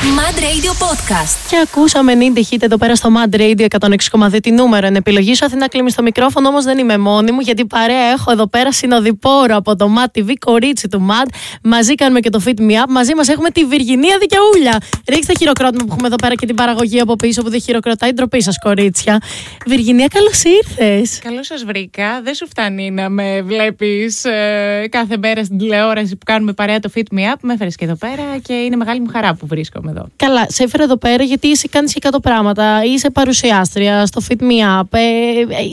Mad Radio Podcast. Και ακούσαμε Nindy Hit εδώ πέρα στο Mad Radio 106,2 τη νούμερο είναι επιλογή σου. Αθηνά κλείνει στο μικρόφωνο, όμως δεν είμαι μόνη μου, γιατί παρέα έχω εδώ πέρα συνοδοιπόρο από το Mad TV, κορίτσι του Mad. Μαζί κάνουμε και το Fit Me Up. Μαζί μας έχουμε τη Βυργινία Δικαιούλια. Ρίξτε χειροκρότημα που έχουμε εδώ πέρα και την παραγωγή από πίσω που δεν χειροκροτάει. Ντροπή σας, κορίτσια. Βυργινία, καλώς ήρθες. Καλώς σας βρήκα. Δεν σου φτάνει να με βλέπεις ε, κάθε μέρα στην τηλεόραση που κάνουμε παρέα το Fit Me Up. Με έφερες και εδώ πέρα και είναι μεγάλη μου χαρά που βρίσκομαι εδώ. Καλά, σε έφερα εδώ πέρα γιατί εσύ κάνεις και 100 πράγματα. Είσαι παρουσιάστρια στο Fit Me Up. Ε,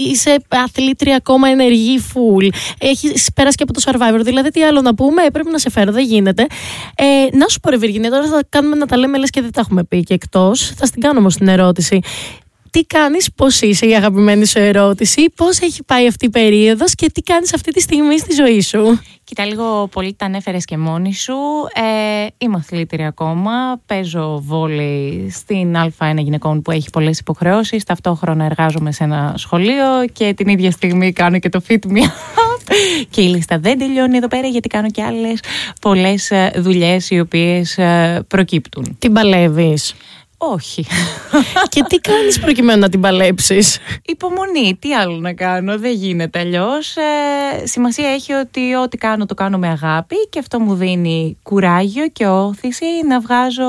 είσαι αθλήτρια ακόμα ενεργή full. Έχεις πέρασει και από το Survivor. Δηλαδή, τι άλλο να πούμε, ε, πρέπει να σε φέρω, δεν γίνεται. Ε, να σου πω, ρε Βυργινία, τώρα θα κάνουμε να τα λέμε λες και δεν τα έχουμε πει και εκτός. Θα στην κάνω όμως την ερώτηση. Τι κάνεις, πώς είσαι η αγαπημένη σου ερώτηση, πώς έχει πάει αυτή η περίοδος και τι κάνεις αυτή τη στιγμή στη ζωή σου; Κοίτα λίγο πολύ τα ανέφερες και μόνη σου. Ε, είμαι αθλήτρια ακόμα. Παίζω βόλεϊ στην Α1 γυναικών που έχει πολλές υποχρεώσεις. Ταυτόχρονα εργάζομαι σε ένα σχολείο και την ίδια στιγμή κάνω και το Fit Me Up. και η λίστα δεν τελειώνει εδώ πέρα γιατί κάνω και άλλες πολλές δουλειές οι οποίες προκύπτουν. Τι παλεύεις; Όχι. και τι κάνεις προκειμένου να την παλέψεις; Υπομονή. Τι άλλο να κάνω; Δεν γίνεται αλλιώς. Ε, σημασία έχει ότι ό,τι κάνω το κάνω με αγάπη και αυτό μου δίνει κουράγιο και όθηση να βγάζω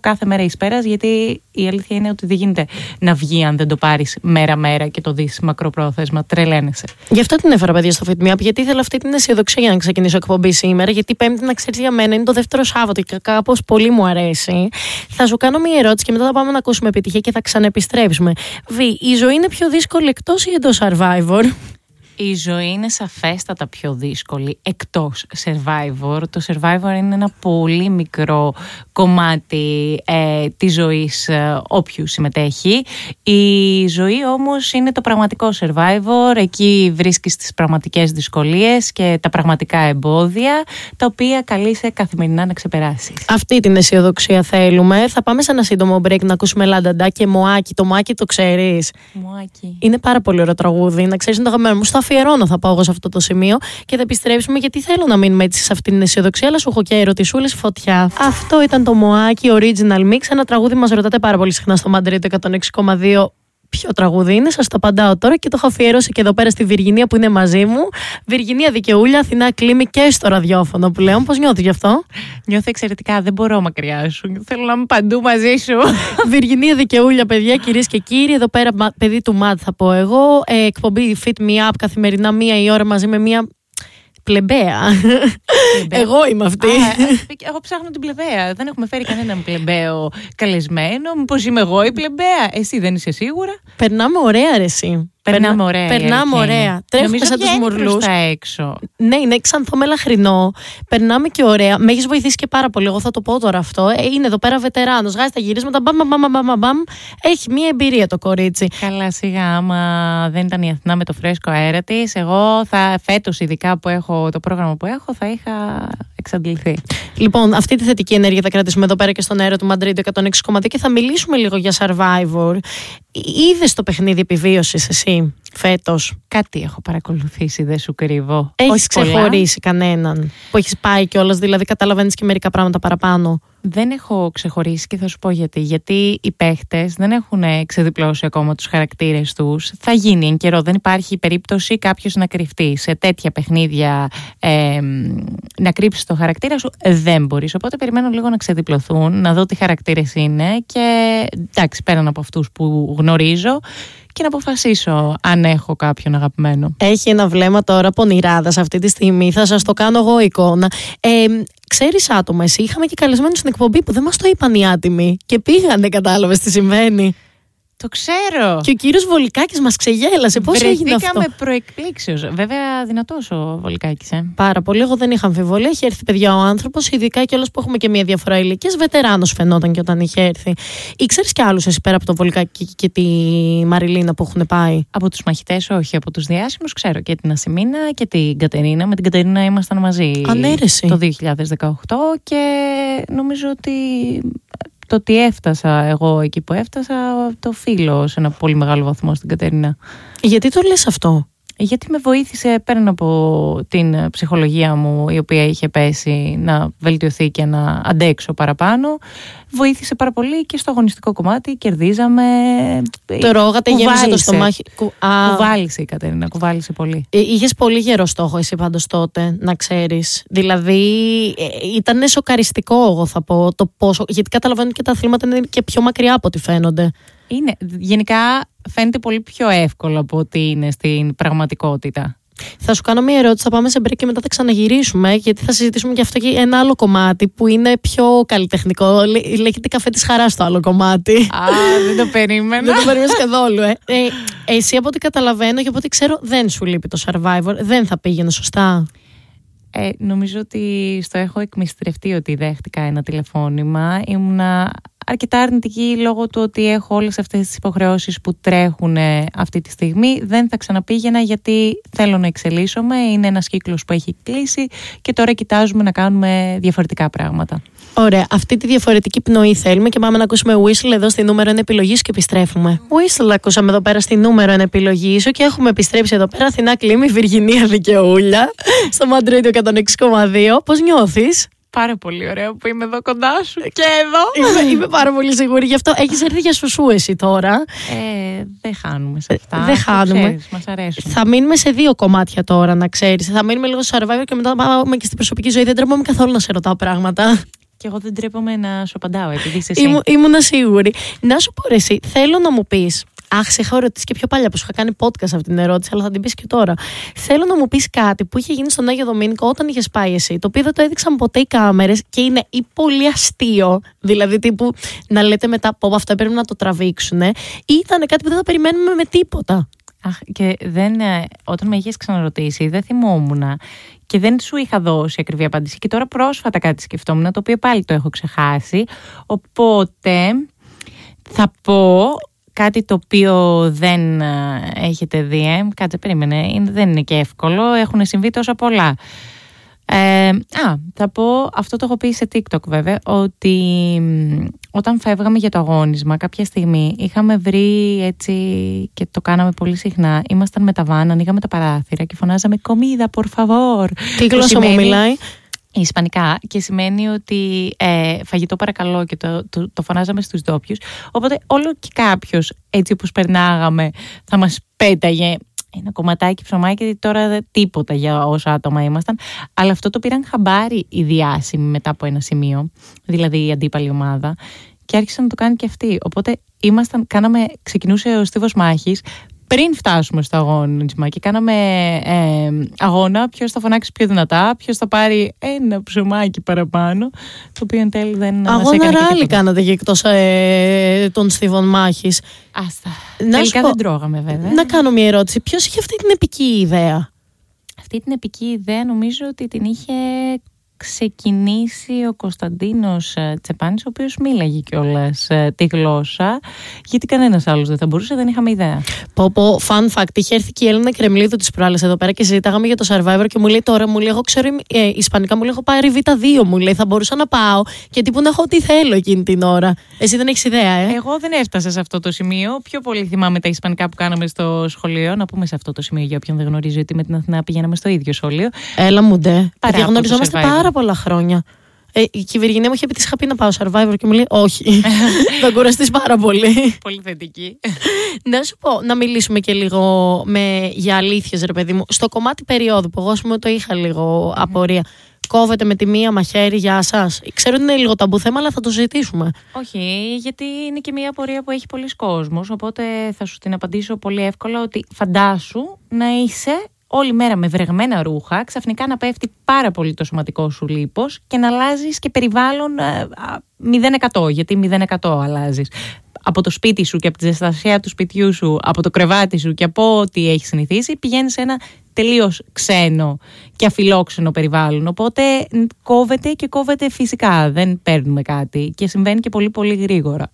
κάθε μέρα εις πέρας. Γιατί η αλήθεια είναι ότι δεν γίνεται να βγει αν δεν το πάρεις μέρα-μέρα και το δεις μακροπρόθεσμα. Τρελαίνεσαι. Γι' αυτό την έφερα, παιδιά, στο Fit Me Up, γιατί ήθελα αυτή την αισιοδοξία για να ξεκινήσω εκπομπή σήμερα. Γιατί Πέμπτη, να ξέρεις για μένα, είναι το δεύτερο Σάββατο και κάπως πολύ μου αρέσει. Θα σου κάνω μία ερώτηση και μετά θα πάμε να ακούσουμε επιτυχία και θα ξαναεπιστρέψουμε. Βι, η ζωή είναι πιο δύσκολη εκτός ή εντός survivor; Η ζωή είναι σαφέστατα πιο δύσκολη εκτός Survivor. Το Survivor είναι ένα πολύ μικρό κομμάτι ε, της ζωής ε, όποιου συμμετέχει. Η ζωή όμως είναι το πραγματικό Survivor. Εκεί βρίσκεις τις πραγματικές δυσκολίες και τα πραγματικά εμπόδια τα οποία καλείσαι καθημερινά να ξεπεράσεις. Αυτή την αισιοδοξία θέλουμε. Θα πάμε σε ένα σύντομο break να ακούσουμε Λανταντά και Μωάκη. Το Μωάκη το ξέρεις. Μωάκη. Είναι πάρα πολύ ωραίο τραγούδι. Να ξέρεις είναι το αγαπημένο μου αφιερώνω, θα πάω εγώ σε αυτό το σημείο και θα επιστρέψουμε γιατί θέλω να μείνουμε έτσι σε αυτήν την αισιοδοξία. Αλλά σου έχω και ερωτησούλες φωτιά. Αυτό ήταν το Μωάκι Original Mix. Ένα τραγούδι μας ρωτάτε πάρα πολύ συχνά στο Μαντρίτο 106,2 ποιο τραγούδι είναι, σας το απαντάω τώρα και το έχω αφιερώσει και εδώ πέρα στη Βυργινία που είναι μαζί μου. Βυργινία Δικαιούλια, Αθηνά Κλίμη και στο ραδιόφωνο που λέω. Πώς νιώθεις γι' αυτό, Νιώθω εξαιρετικά, δεν μπορώ μακριά σου. Θέλω να είμαι παντού μαζί σου. Βυργινία Δικαιούλια, παιδιά, κυρίες και κύριοι. Εδώ πέρα, παιδί του ΜΑΤ θα πω εγώ. Ε, εκπομπή Fit Me Up καθημερινά μία η ώρα μαζί με μία πλεμπέα. Εγώ είμαι αυτή. Ε, εγώ ψάχνω την πλεμπέα. Δεν έχουμε φέρει κανέναν πλεμπαίο καλεσμένο. Μήπως είμαι εγώ η πλεμπέα. Εσύ δεν είσαι σίγουρα. Περνάμε ωραία, ρε, εσύ. Περνάμε ωραία. Περνάμε ωραία. Τρέχουμε σαν τους μουρλούς. έξω. Ναι, είναι ξανθό μελαχρινό. Περνάμε και ωραία. Με έχεις βοηθήσει και πάρα πολύ. Εγώ θα το πω τώρα αυτό. Ε, είναι εδώ πέρα βετεράνος. Γάζει τα γυρίσματα. Μπαμ, μπαμ, μπαμ, μπαμ, Έχει μία εμπειρία το κορίτσι. Καλά, σιγά. Άμα δεν ήταν η Αθηνά με το φρέσκο αέρα της, εγώ θα φέτος, ειδικά που έχω το πρόγραμμα που έχω, θα είχα εξαντληθεί. Λοιπόν, αυτή τη θετική ενέργεια θα κρατήσουμε εδώ πέρα και στον αέρα του Μαντρίτο 106,2 και θα μιλήσουμε λίγο για survivor. Είδες το παιχνίδι επιβίωσης εσύ; dream. Φέτος. Κάτι έχω παρακολουθήσει, δεν σου κρύβω. Έχεις ξεχωρίσει κανέναν που έχεις πάει κιόλας, δηλαδή καταλαβαίνεις και μερικά πράγματα παραπάνω. Δεν έχω ξεχωρίσει και θα σου πω γιατί. Γιατί οι παίχτες δεν έχουν ξεδιπλώσει ακόμα τους χαρακτήρες τους. Θα γίνει εν καιρό. Δεν υπάρχει περίπτωση κάποιος να κρυφτεί. Σε τέτοια παιχνίδια ε, να κρύψει το χαρακτήρα σου δεν μπορείς. Οπότε περιμένω λίγο να ξεδιπλωθούν, να δω τι χαρακτήρες είναι και εντάξει, πέραν από αυτούς που γνωρίζω και να αποφασίσω αν έχω κάποιον αγαπημένο. Έχει ένα βλέμμα τώρα πονηράδα αυτή τη στιγμή. Θα σας το κάνω εγώ εικόνα. Ε, Ξέρεις άτομα, εσύ είχαμε και καλεσμένους στην εκπομπή που δεν μας το είπαν οι άτιμοι και πήγανε, κατάλαβες τι συμβαίνει. Το ξέρω. Και ο κύριος Βολικάκης μας ξεγέλασε. Πώς έγινε αυτό; με προεκπλήξεω. Βέβαια, δυνατός ο Βολικάκης. Ε. Πάρα πολύ. Εγώ δεν είχα αμφιβολία. Έχει έρθει παιδιά ο άνθρωπος, ειδικά και όλος που έχουμε και μία διαφορά ηλικίας. Βετεράνος φαινόταν και όταν είχε έρθει. Ήξερες και άλλους εσύ πέρα από τον Βολικάκη και τη Μαριλίνα που έχουν πάει; Από τους μαχητές, όχι. Από τους διάσημους ξέρω και την Ασημίνα και την Κατερίνα. Με την Κατερίνα ήμασταν μαζί Ανέρεση. το 2018 και νομίζω ότι το ότι έφτασα εγώ εκεί που έφτασα το φίλο σε ένα πολύ μεγάλο βαθμό στην Κατερίνα. Γιατί το λες αυτό; Γιατί με βοήθησε πέραν από την ψυχολογία μου η οποία είχε πέσει να βελτιωθεί και να αντέξω παραπάνω βοήθησε πάρα πολύ και στο αγωνιστικό κομμάτι κερδίζαμε. Το ρόγατε γέμισε το στομάχι Κου... κουβάλισε η Κατερίνα κουβάλισε πολύ. Ε, είχες πολύ γερό στόχο εσύ πάντως τότε να ξέρεις. Δηλαδή ε, ήταν σοκαριστικό εγώ θα πω το πόσο γιατί καταλαβαίνω και τα αθλήματα είναι και πιο μακριά από ό,τι φαίνονται είναι, γενικά φαίνεται πολύ πιο εύκολο από ό,τι είναι στην πραγματικότητα. Θα σου κάνω μια ερώτηση, θα πάμε σε break και μετά θα ξαναγυρίσουμε, γιατί θα συζητήσουμε και αυτό και ένα άλλο κομμάτι που είναι πιο καλλιτεχνικό. Λέγεται καφέ της χαράς το άλλο κομμάτι. Α, δεν το περίμενα. δεν το περίμενα καθόλου, ε. ε. Εσύ από ό,τι καταλαβαίνω και από ό,τι ξέρω, δεν σου λείπει το survivor. Δεν θα πήγαινε σωστά. Ε, νομίζω ότι στο έχω εκμυστρευτεί ότι δέχτηκα ένα τηλεφώνημα. Ήμουνα αρκετά αρνητική λόγω του ότι έχω όλες αυτές τις υποχρεώσεις που τρέχουν αυτή τη στιγμή. Δεν θα ξαναπήγαινα γιατί θέλω να εξελίσσομαι. Είναι ένας κύκλος που έχει κλείσει και τώρα κοιτάζουμε να κάνουμε διαφορετικά πράγματα. Ωραία. Αυτή τη διαφορετική πνοή θέλουμε και πάμε να ακούσουμε Whistle εδώ στη νούμερο 1 επιλογής και επιστρέφουμε. Whistle ακούσαμε εδώ πέρα στη νούμερο 1 επιλογής σου και έχουμε επιστρέψει εδώ πέρα. Αθηνά Κλίμη, Βυργινία Δικαιούλια, στο Μαντρίτιο 106,2. Πώς νιώθεις; Πάρα πολύ ωραίο που είμαι εδώ κοντά σου και εδώ. Είμαι, είμαι πάρα πολύ σίγουρη γι' αυτό. Έχεις έρθει για σουσού εσύ τώρα. Ε, δεν χάνουμε σε αυτά. δεν χάνουμε. Μας αρέσουν. Θα μείνουμε σε δύο κομμάτια τώρα, να ξέρεις. Θα μείνουμε λίγο στο survivor και μετά πάμε και στην προσωπική ζωή. Δεν τρέπομαι καθόλου να σε ρωτάω πράγματα. Και εγώ δεν τρέπομαι να σου απαντάω, επειδή είσαι εσύ. Ήμου, ήμουν σίγουρη. Να σου πω εσύ, θέλω να μου πεις Αχ, σε είχα ρωτήσει και πιο παλιά που σου είχα κάνει podcast αυτή την ερώτηση, αλλά θα την πεις και τώρα. Θέλω να μου πεις κάτι που είχε γίνει στον Άγιο Δομήνικο όταν είχες πάει εσύ, το οποίο δεν το έδειξαν ποτέ οι κάμερες και είναι ή πολύ αστείο, δηλαδή τύπου να λέτε μετά πω αυτό έπρεπε να το τραβήξουν, ή ήταν κάτι που δεν θα περιμένουμε με τίποτα. Αχ, και δεν, ε, όταν με είχες ξαναρωτήσει, δεν θυμόμουν και δεν σου είχα δώσει ακριβή απάντηση. Και τώρα πρόσφατα κάτι σκεφτόμουν, το οποίο πάλι το έχω ξεχάσει. Οπότε θα πω κάτι το οποίο δεν ε, έχετε δει, ε. κάτσε περίμενε, δεν είναι και εύκολο, έχουν συμβεί τόσα πολλά. Ε, α, θα πω, αυτό το έχω πει σε TikTok βέβαια, ότι όταν φεύγαμε για το αγώνισμα κάποια στιγμή είχαμε βρει έτσι και το κάναμε πολύ συχνά, ήμασταν με τα βάνα, ανοίγαμε τα παράθυρα και φωνάζαμε «Κομίδα, por favor». Τι γλώσσα μου μιλάει; Ισπανικά και σημαίνει ότι ε, φαγητό παρακαλώ και το, το, το φωνάζαμε στους ντόπιους. Οπότε όλο και κάποιος έτσι όπως περνάγαμε θα μας πέταγε ένα κομματάκι ψωμάκι τώρα τίποτα για όσα άτομα ήμασταν. Αλλά αυτό το πήραν χαμπάρι οι διάσημοι μετά από ένα σημείο, δηλαδή η αντίπαλη ομάδα. Και άρχισαν να το κάνουν και αυτοί. Οπότε ήμασταν, κάναμε, ξεκινούσε ο στίβος μάχης, πριν φτάσουμε στο αγώνισμα και κάναμε ε, αγώνα ποιος θα φωνάξει πιο δυνατά, ποιος θα πάρει ένα ψωμάκι παραπάνω, το οποίο εν τέλει δεν Αγώνα ράλι κάνατε και εκτός ε, των στίβων μάχης. Άστα. Να Τελικά δεν τρώγαμε βέβαια. Να κάνω μια ερώτηση. Ποιος είχε αυτή την επική ιδέα; Αυτή την επική ιδέα νομίζω ότι την είχε ξεκινήσει ο Κωνσταντίνος ε, Τσεπάνης ο οποίος μίλαγε κιόλας ε, τη γλώσσα γιατί κανένας άλλος δεν θα μπορούσε, δεν είχαμε ιδέα. Πω πω, fun fact, είχε έρθει και η Έλληνα Κρεμλίδου της προάλλες εδώ πέρα και συζητάγαμε για το Survivor και μου λέει τώρα, μου λέει εγώ ξέρω ε, Ισπανικά μου λέει έχω πάρει Β2 μου λέει θα μπορούσα να πάω και τύπου να έχω ό,τι θέλω εκείνη την ώρα. Εσύ δεν έχεις ιδέα ε; Εγώ δεν έφτασα σε αυτό το σημείο. Πιο πολύ θυμάμαι τα Ισπανικά που κάναμε στο σχολείο. Να πούμε σε αυτό το σημείο για όποιον δεν γνωρίζει ότι με την Αθηνά πηγαίναμε στο ίδιο σχολείο. Έλα μου ντε, γνωριζόμαστε πάρα πολλά χρόνια. Ε, η Κυβεργινία μου είχε πει: Της είχα πει να πάω survivor και μου λέει: Όχι. θα κουραστείς πάρα πολύ. Πολύ θετική. να σου πω, να μιλήσουμε και λίγο με, για αλήθειες, ρε παιδί μου. Στο κομμάτι περίοδου που εγώ πούμε, το είχα λίγο απορία. Κόβεται με τη μία μαχαίρι για εσάς. Ξέρω ότι είναι λίγο ταμπού θέμα, αλλά θα το συζητήσουμε. Όχι, γιατί είναι και μία απορία που έχει πολλοί κόσμος. Οπότε θα σου την απαντήσω πολύ εύκολα ότι φαντάσου να είσαι όλη μέρα με βρεγμένα ρούχα, ξαφνικά να πέφτει πάρα πολύ το σωματικό σου λίπος και να αλλάζεις και περιβάλλον 0% ε, γιατί 0% αλλάζεις. Από το σπίτι σου και από τη ζεστασία του σπιτιού σου, από το κρεβάτι σου και από ό,τι έχεις συνηθίσει, πηγαίνεις σε ένα τελείως ξένο και αφιλόξενο περιβάλλον. Οπότε κόβεται και κόβεται φυσικά. Δεν παίρνουμε κάτι και συμβαίνει και πολύ πολύ γρήγορα.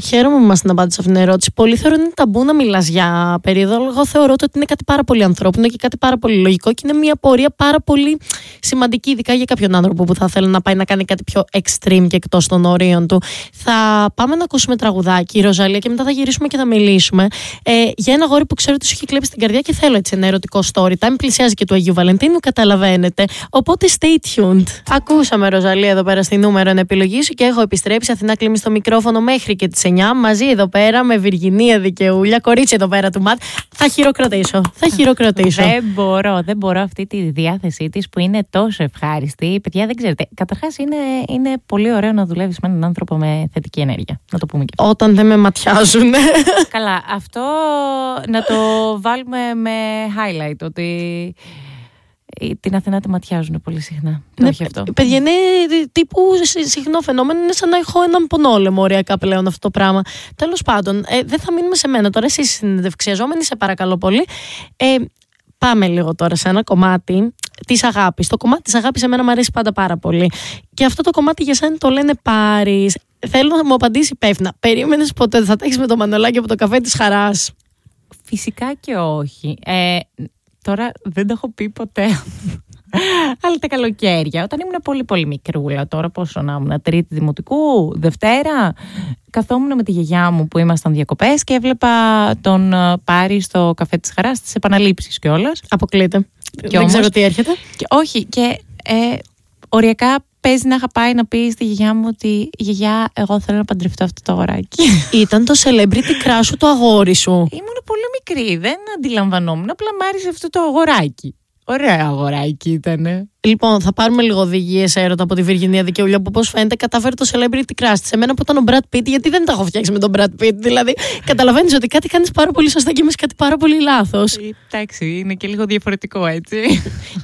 Χαίρομαι που μα την απάντησε αυτήν την ερώτηση. Πολλοί θεωρούν ότι είναι ταμπού να μιλάς για περίοδο. αλλά Εγώ θεωρώ ότι είναι κάτι πάρα πολύ ανθρώπινο και κάτι πάρα πολύ λογικό και είναι μια πορεία πάρα πολύ σημαντική, ειδικά για κάποιον άνθρωπο που θα θέλει να πάει να κάνει κάτι πιο extreme και εκτός των ορίων του. Θα πάμε να ακούσουμε τραγουδάκι, η Ροζαλία, και μετά θα γυρίσουμε και θα μιλήσουμε ε, για ένα γόρι που ξέρω ότι σου έχει κλέψει την καρδιά και θέλω έτσι ένα ερωτικό story time. Πλησιάζει και του Αγίου Βαλεντίνου, καταλαβαίνετε. Οπότε stay tuned. Ακούσαμε, Ροζαλία, εδώ πέρα στη νούμερο επιλογή σου και έχω επιστρέψει. Αθηνά κλείνεις στο μικρόφωνο μέχρι και τις 9 μαζί εδώ πέρα με Βυργινία Δικαιούλια, κορίτσι εδώ πέρα του Ματ. Θα χειροκροτήσω. Θα χειροκροτήσω. δεν μπορώ, δεν μπορώ αυτή τη διάθεσή της που είναι τόσο ευχάριστη. Παιδιά, δεν ξέρετε. Καταρχάς, είναι, είναι πολύ ωραίο να δουλεύεις με έναν άνθρωπο με θετική ενέργεια. Να το πούμε και αυτό. Όταν δεν με ματιάζουν. Καλά, αυτό να το βάλουμε με highlight. Ότι την Αθηνά τη ματιάζουν πολύ συχνά. Ναι, όχι αυτό. Παιδιά, είναι τύπου συχνό φαινόμενο. Είναι σαν να έχω έναν πονόλεμο ωριακά πλέον αυτό το πράγμα. Τέλος πάντων, ε, δεν θα μείνουμε σε μένα τώρα. Εσύ συνεντευξιαζόμενοι, σε παρακαλώ πολύ. Ε, πάμε λίγο τώρα σε ένα κομμάτι της αγάπης. Το κομμάτι της αγάπης εμένα μου αρέσει πάντα πάρα πολύ. Και αυτό το κομμάτι για σένα το λένε Πάρη. Θέλω να μου απαντήσει υπεύθυνα. Περίμενες ποτέ θα τα έχεις με το μανολάκι από το καφέ της χαράς. Φυσικά και όχι. Ε, Τώρα δεν το έχω πει ποτέ. Αλλά τα καλοκαίρια, όταν ήμουν πολύ πολύ μικρούλα, τώρα πόσο να ήμουν, τρίτη δημοτικού, Δευτέρα, καθόμουν με τη γιαγιά μου που ήμασταν διακοπές και έβλεπα τον ε, Πάρη στο καφέ της Χαράς, στις επαναλήψεις κιόλας. Αποκλείται. Και δεν ξέρω τι έρχεται. Και, όχι, και ε, οριακά παίζει να είχα πάει να πει στη γιαγιά μου ότι γιαγιά, εγώ θέλω να παντρευτώ αυτό το αγοράκι. Ήταν το celebrity crush του αγόρι σου. Ήμουν πολύ μικρή, δεν αντιλαμβανόμουν. Απλά μ' άρεσε αυτό το αγοράκι. Ωραία αγοράκι ήταν. Λοιπόν, θα πάρουμε λίγο οδηγίες έρωτα από τη Βυργινία Δικαιούλια που όπω φαίνεται καταφέρει το celebrity crush. Σε μένα που ήταν ο Brad Pitt, γιατί δεν τα έχω φτιάξει με τον Brad Pitt. Δηλαδή, καταλαβαίνεις ότι κάτι κάνεις πάρα πολύ σωστά και εμείς κάτι πάρα πολύ λάθος. Εντάξει, είναι και λίγο διαφορετικό έτσι.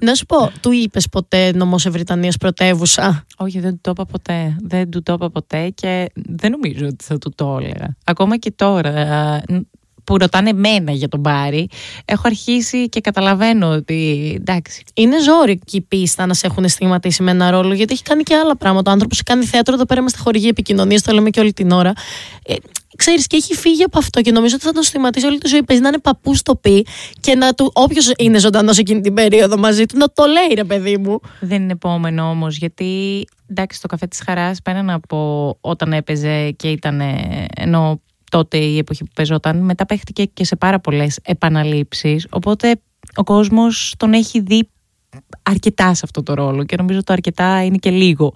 Να σου πω, του είπες ποτέ νομός Ευρυτανίας πρωτεύουσα; Όχι, δεν του το είπα ποτέ. Δεν του το είπα ποτέ και δεν νομίζω ότι θα του το έλεγα. Ακόμα και τώρα που ρωτάνε εμένα για τον Μπάρι, έχω αρχίσει και καταλαβαίνω ότι εντάξει. Είναι ζώρικη η πίστα να σε έχουν στιγματίσει με ένα ρόλο, γιατί έχει κάνει και άλλα πράγματα. Ο άνθρωπος κάνει θέατρο εδώ πέρα με στα χορηγία επικοινωνίας, το λέμε και όλη την ώρα. Ε, ξέρεις, και έχει φύγει από αυτό και νομίζω ότι θα τον στιγματίσει όλη τη ζωή. Παίζει να είναι παππού στο πει και να του, όποιος είναι ζωντανός εκείνη την περίοδο μαζί του, να το λέει, ρε παιδί μου. Δεν είναι επόμενο όμως, γιατί εντάξει, το καφέ της χαράς πέραν από όταν έπαιζε και ήταν. ενώ τότε η εποχή που παίζονταν, μετά παίχτηκε και σε πάρα πολλές επαναλήψεις, οπότε ο κόσμος τον έχει δει αρκετά σε αυτό το ρόλο και νομίζω το αρκετά είναι και λίγο.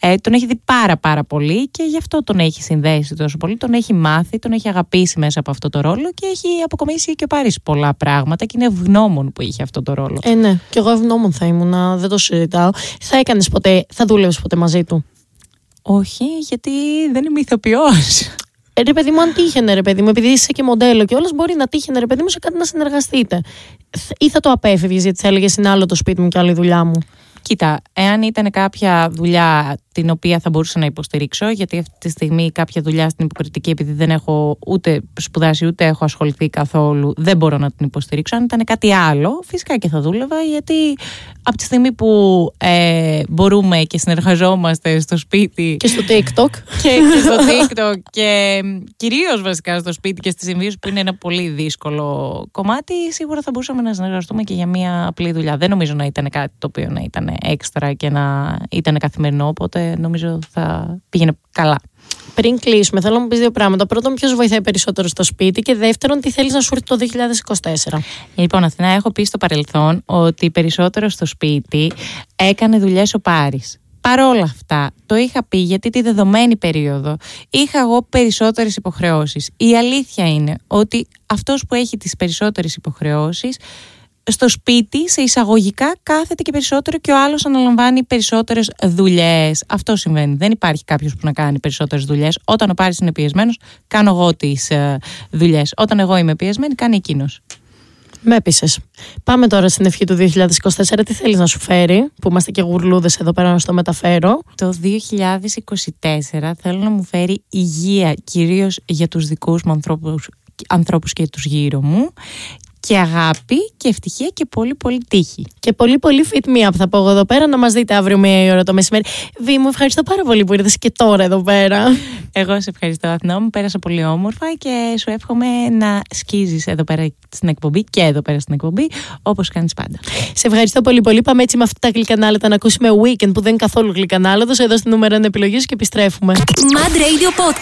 Ε, τον έχει δει πάρα πάρα πολύ και γι' αυτό τον έχει συνδέσει τόσο πολύ, τον έχει μάθει, τον έχει αγαπήσει μέσα από αυτό το ρόλο και έχει αποκομίσει και πάρει πολλά πράγματα και είναι ευγνώμων που είχε αυτό το ρόλο. Ε, ναι, και εγώ ευγνώμων θα ήμουν, δεν το συζητάω. Θα έκανες ποτέ, θα δούλευες ποτέ μαζί του; Όχι, γιατί δεν είμαι ηθοποιός. Ε, ρε παιδί μου, αν τύχαινε ρε παιδί μου, επειδή είσαι και μοντέλο και όλα, μπορεί να τύχαινε ρε παιδί μου σε κάτι να συνεργαστείτε. Ή θα το απέφευγες γιατί θα έλεγε είναι άλλο το σπίτι μου και άλλη δουλειά μου. Κοίτα, εάν ήταν κάποια δουλειά την οποία θα μπορούσα να υποστηρίξω, γιατί αυτή τη στιγμή κάποια δουλειά στην υποκριτική, επειδή δεν έχω ούτε σπουδάσει ούτε έχω ασχοληθεί καθόλου, δεν μπορώ να την υποστηρίξω. Αν ήταν κάτι άλλο, φυσικά και θα δούλευα, γιατί από τη στιγμή που ε, μπορούμε και συνεργαζόμαστε στο σπίτι. Και στο TikTok. Και, και στο TikTok και κυρίως βασικά στο σπίτι και στις συμβίωση που είναι ένα πολύ δύσκολο κομμάτι, σίγουρα θα μπορούσαμε να συνεργαστούμε και για μια απλή δουλειά. Δεν νομίζω να ήταν κάτι το οποίο να ήταν έξτρα και να ήταν καθημερινό. Οπότε νομίζω θα πήγαινε καλά. Πριν κλείσουμε, θέλω να μου πεις δύο πράγματα. Πρώτον, ποιος βοηθάει περισσότερο στο σπίτι και δεύτερον, τι θέλεις να σου έρθει το 2024. Λοιπόν, Αθηνά, έχω πει στο παρελθόν ότι περισσότερο στο σπίτι έκανε δουλειές ο Πάρης. Παρ' όλα αυτά, το είχα πει γιατί τη δεδομένη περίοδο είχα εγώ περισσότερες υποχρεώσεις. Η αλήθεια είναι ότι αυτός που έχει τις περισσότερες υποχρεώσεις στο σπίτι, σε εισαγωγικά, κάθεται και περισσότερο και ο άλλος αναλαμβάνει περισσότερες δουλειές. Αυτό συμβαίνει. Δεν υπάρχει κάποιος που να κάνει περισσότερες δουλειές. Όταν ο Πάρης είναι πιεσμένος, κάνω εγώ τις ε, δουλειές. Όταν εγώ είμαι πιεσμένη, κάνει εκείνος. Με έπεισε. Πάμε τώρα στην ευχή του 2024. Τι θέλεις να σου φέρει, που είμαστε και γουρλούδες εδώ πέρα να στο μεταφέρω; Το 2024 θέλω να μου φέρει υγεία, κυρίως για τους δικούς μου ανθρώπους ανθρώπους και τους γύρω μου και αγάπη και ευτυχία και πολύ πολύ τύχη. Και πολύ πολύ fit me up θα πω εγώ εδώ πέρα να μας δείτε αύριο μία ώρα το μεσημέρι. Βή μου ευχαριστώ πάρα πολύ που ήρθες και τώρα εδώ πέρα. Εγώ σε ευχαριστώ Αθηνό μου, πέρασα πολύ όμορφα και σου εύχομαι να σκίζεις εδώ πέρα στην εκπομπή και εδώ πέρα στην εκπομπή όπως κάνεις πάντα. Σε ευχαριστώ πολύ πολύ. Πάμε έτσι με αυτά τα γλυκανάλατα να ακούσουμε Weekend που δεν είναι καθόλου γλυκανάλατος εδώ στην νούμερο επιλογή και επιστρέφουμε. Mad Radio Podcast.